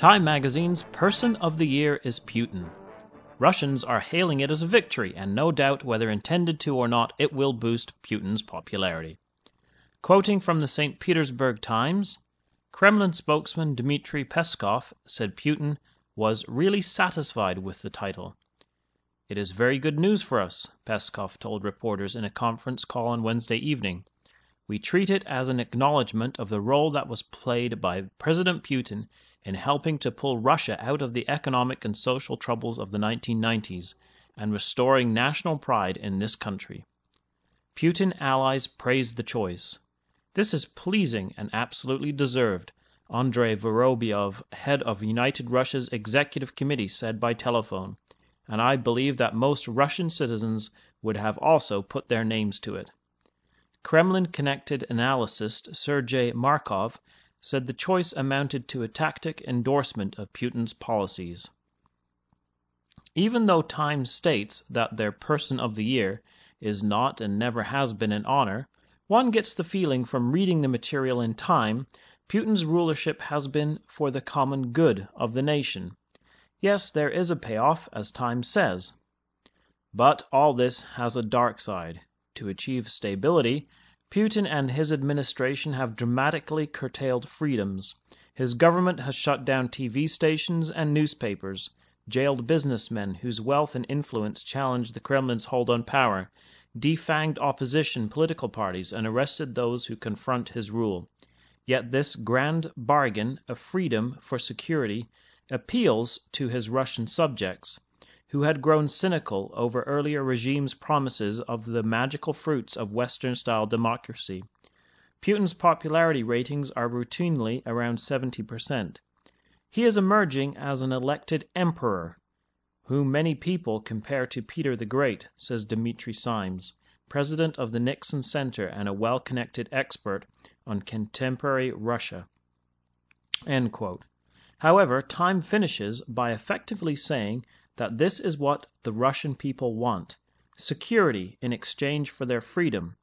Time magazine's Person of the Year is Putin. Russians are hailing it as a victory, and no doubt whether intended to or not, it will boost Putin's popularity. Quoting from the St. Petersburg Times, Kremlin spokesman Dmitry Peskov said Putin was really satisfied with the title. It is very good news for us, Peskov told reporters in a conference call on Wednesday evening. We treat it as an acknowledgment of the role that was played by President Putin in helping to pull Russia out of the economic and social troubles of the 1990s and restoring national pride in this country. Putin allies praised the choice. This is pleasing and absolutely deserved, Andrei Vorobyov, head of United Russia's executive committee, said by telephone, and I believe that most Russian citizens would have also put their names to it. Kremlin-connected analyst Sergei Markov said the choice amounted to a tacit endorsement of Putin's policies. Even though Time states that their Person of the Year is not and never has been an honor, one gets the feeling from reading the material in Time Putin's rulership has been for the common good of the nation. Yes, there is a payoff, as Time says. But all this has a dark side. To achieve stability, Putin and his administration have dramatically curtailed freedoms. His government has shut down TV stations and newspapers, jailed businessmen whose wealth and influence challenge the Kremlin's hold on power, defanged opposition political parties, and arrested those who confront his rule. Yet this grand bargain of freedom for security appeals to his Russian subjects who had grown cynical over earlier regimes' promises of the magical fruits of Western-style democracy. Putin's popularity ratings are routinely around 70%. He is emerging as an elected emperor, whom many people compare to Peter the Great, says Dmitry Simes, president of the Nixon Center and a well-connected expert on contemporary Russia. However, Time finishes by effectively saying that this is what the Russian people want security in exchange for their freedom,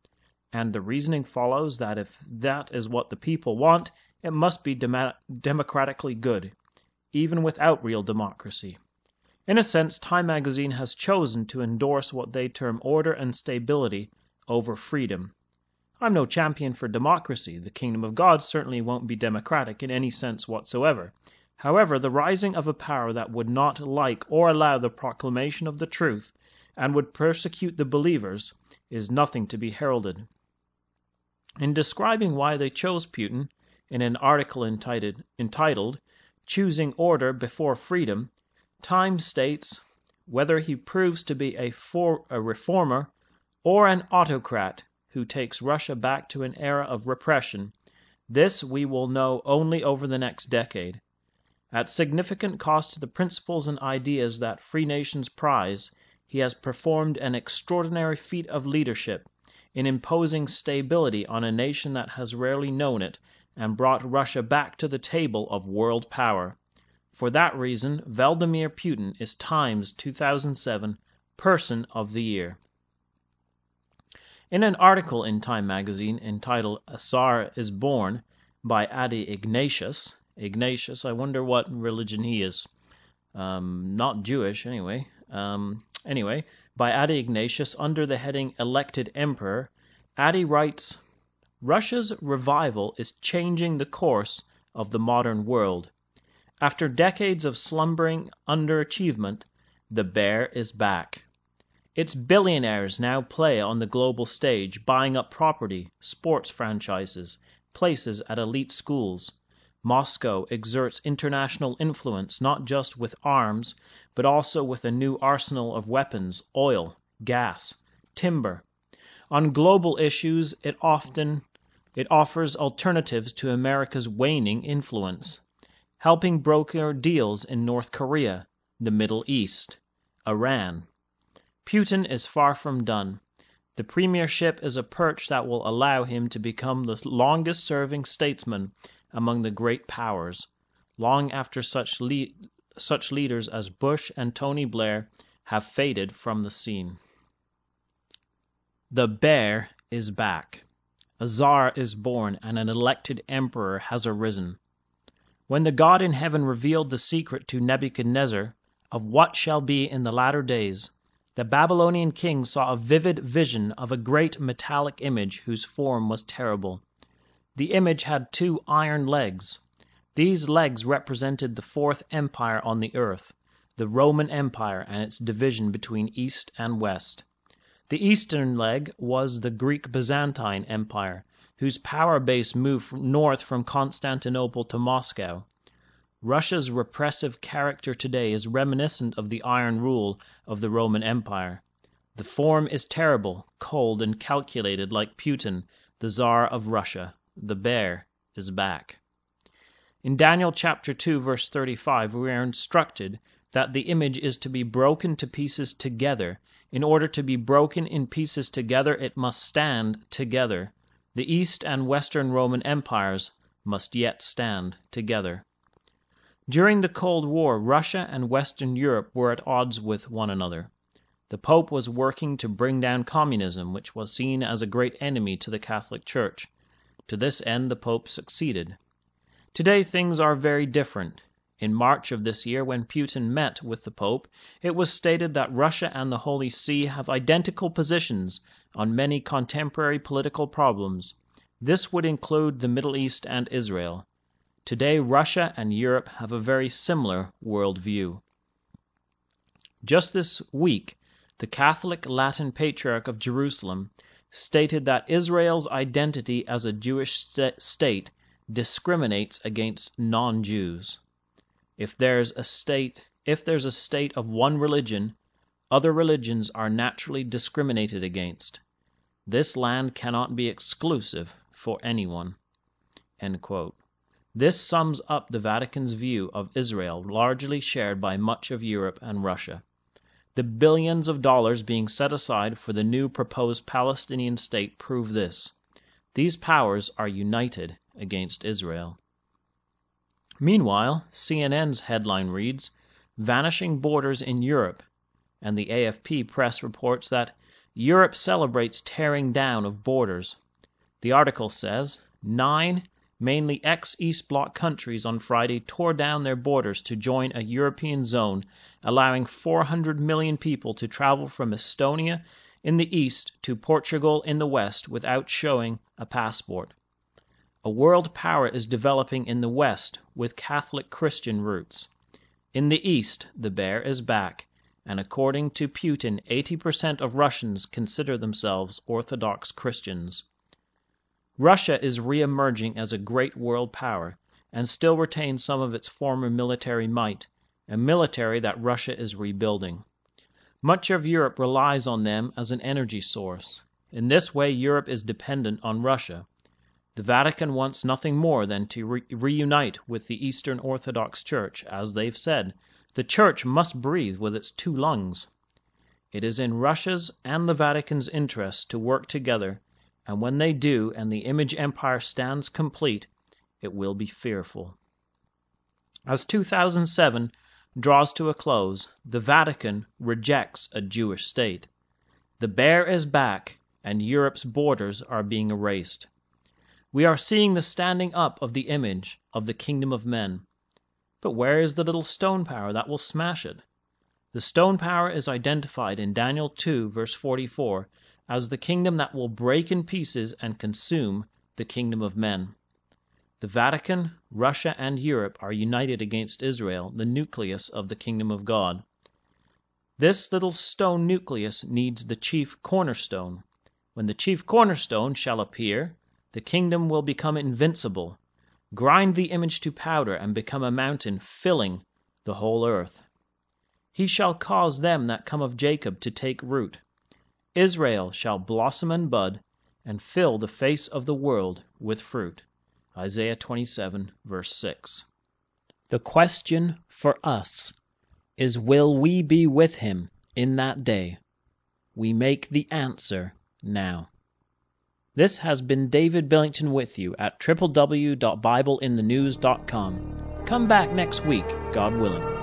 and the reasoning follows that if that is what the people want, it must be dem democratically good, even without real democracy. In a sense, Time magazine has chosen to endorse what they term order and stability over freedom. I'm no champion for democracy. The kingdom of God certainly won't be democratic in any sense whatsoever. However, the rising of a power that would not like or allow the proclamation of the truth, and would persecute the believers, is nothing to be heralded. In describing why they chose Putin, in an article entitled, Choosing Order Before Freedom, Time states, whether he proves to be a reformer or an autocrat who takes Russia back to an era of repression, this we will know only over the next decade. At significant cost to the principles and ideas that free nations prize, he has performed an extraordinary feat of leadership in imposing stability on a nation that has rarely known it, and brought Russia back to the table of world power. For that reason Vladimir Putin is Time's 2007 Person of the Year. In an article in Time magazine entitled A Tsar is Born by Adi Ignatius Ignatius. I wonder what religion he is. Um, not Jewish, anyway. Um, anyway, by Adi Ignatius under the heading Elected Emperor, Adi writes, Russia's revival is changing the course of the modern world. After decades of slumbering underachievement, the bear is back. Its billionaires now play on the global stage, buying up property, sports franchises, places at elite schools. Moscow exerts international influence not just with arms, but also with a new arsenal of weapons, oil, gas, timber. On global issues it often it offers alternatives to America's waning influence, helping broker deals in North Korea, the Middle East, Iran. Putin is far from done. The premiership is a perch that will allow him to become the longest serving statesman among the great powers, long after such, le such leaders as Bush and Tony Blair have faded from the scene. The bear is back. A czar is born and an elected emperor has arisen. When the God in heaven revealed the secret to Nebuchadnezzar of what shall be in the latter days, the Babylonian king saw a vivid vision of a great metallic image whose form was terrible. The image had two iron legs. These legs represented the fourth empire on the earth, the Roman Empire and its division between East and West. The eastern leg was the Greek Byzantine Empire, whose power base moved north from Constantinople to Moscow. Russia's repressive character today is reminiscent of the iron rule of the Roman Empire. The form is terrible, cold, and calculated like Putin, the Czar of Russia. The bear is back. In Daniel chapter 2 verse 35 we are instructed that the image is to be broken to pieces together. In order to be broken in pieces together it must stand together. The East and Western Roman empires must yet stand together. During the Cold War Russia and Western Europe were at odds with one another. The Pope was working to bring down communism, which was seen as a great enemy to the Catholic Church. To this end the Pope succeeded. Today things are very different. In March of this year, when Putin met with the Pope, it was stated that Russia and the Holy See have identical positions on many contemporary political problems. This would include the Middle East and Israel. Today Russia and Europe have a very similar world view. Just this week the Catholic Latin Patriarch of Jerusalem stated that Israel's identity as a Jewish state discriminates against non-Jews. If there's a state if there's a state of one religion, other religions are naturally discriminated against. This land cannot be exclusive for anyone. This sums up the Vatican's view of Israel largely shared by much of Europe and Russia. The billions of dollars being set aside for the new proposed Palestinian state prove this. These powers are united against Israel. Meanwhile, CNN's headline reads, Vanishing Borders in Europe, and the AFP press reports that Europe celebrates tearing down of borders. The article says nine, mainly ex East Bloc countries on Friday tore down their borders to join a European zone allowing 400 million people to travel from Estonia in the east to Portugal in the west without showing a passport. A world power is developing in the West with Catholic Christian roots. In the East the bear is back, and according to Putin 80% of Russians consider themselves Orthodox Christians. Russia is re-emerging as a great world power and still retains some of its former military might, a military that Russia is rebuilding. Much of Europe relies on them as an energy source. In this way Europe is dependent on Russia. The Vatican wants nothing more than to re- reunite with the Eastern Orthodox Church, as they've said. The Church must breathe with its two lungs. It is in Russia's and the Vatican's interest to work together, and when they do and the image empire stands complete, it will be fearful. As 2007 draws to a close, the Vatican rejects a Jewish state. The bear is back, and Europe's borders are being erased. We are seeing the standing up of the image of the kingdom of men. But where is the little stone power that will smash it? The stone power is identified in Daniel 2, verse 44, as the kingdom that will break in pieces and consume the kingdom of men. The Vatican, Russia, and Europe are united against Israel, the nucleus of the kingdom of God. This little stone nucleus needs the chief cornerstone. When the chief cornerstone shall appear, the kingdom will become invincible, grind the image to powder, and become a mountain filling the whole earth. He shall cause them that come of Jacob to take root. Israel shall blossom and bud, and fill the face of the world with fruit. Isaiah 27, verse 6. The question for us is will we be with him in that day? We make the answer now. This has been David Billington with you at www.bibleinthenews.com. Come back next week, God willing.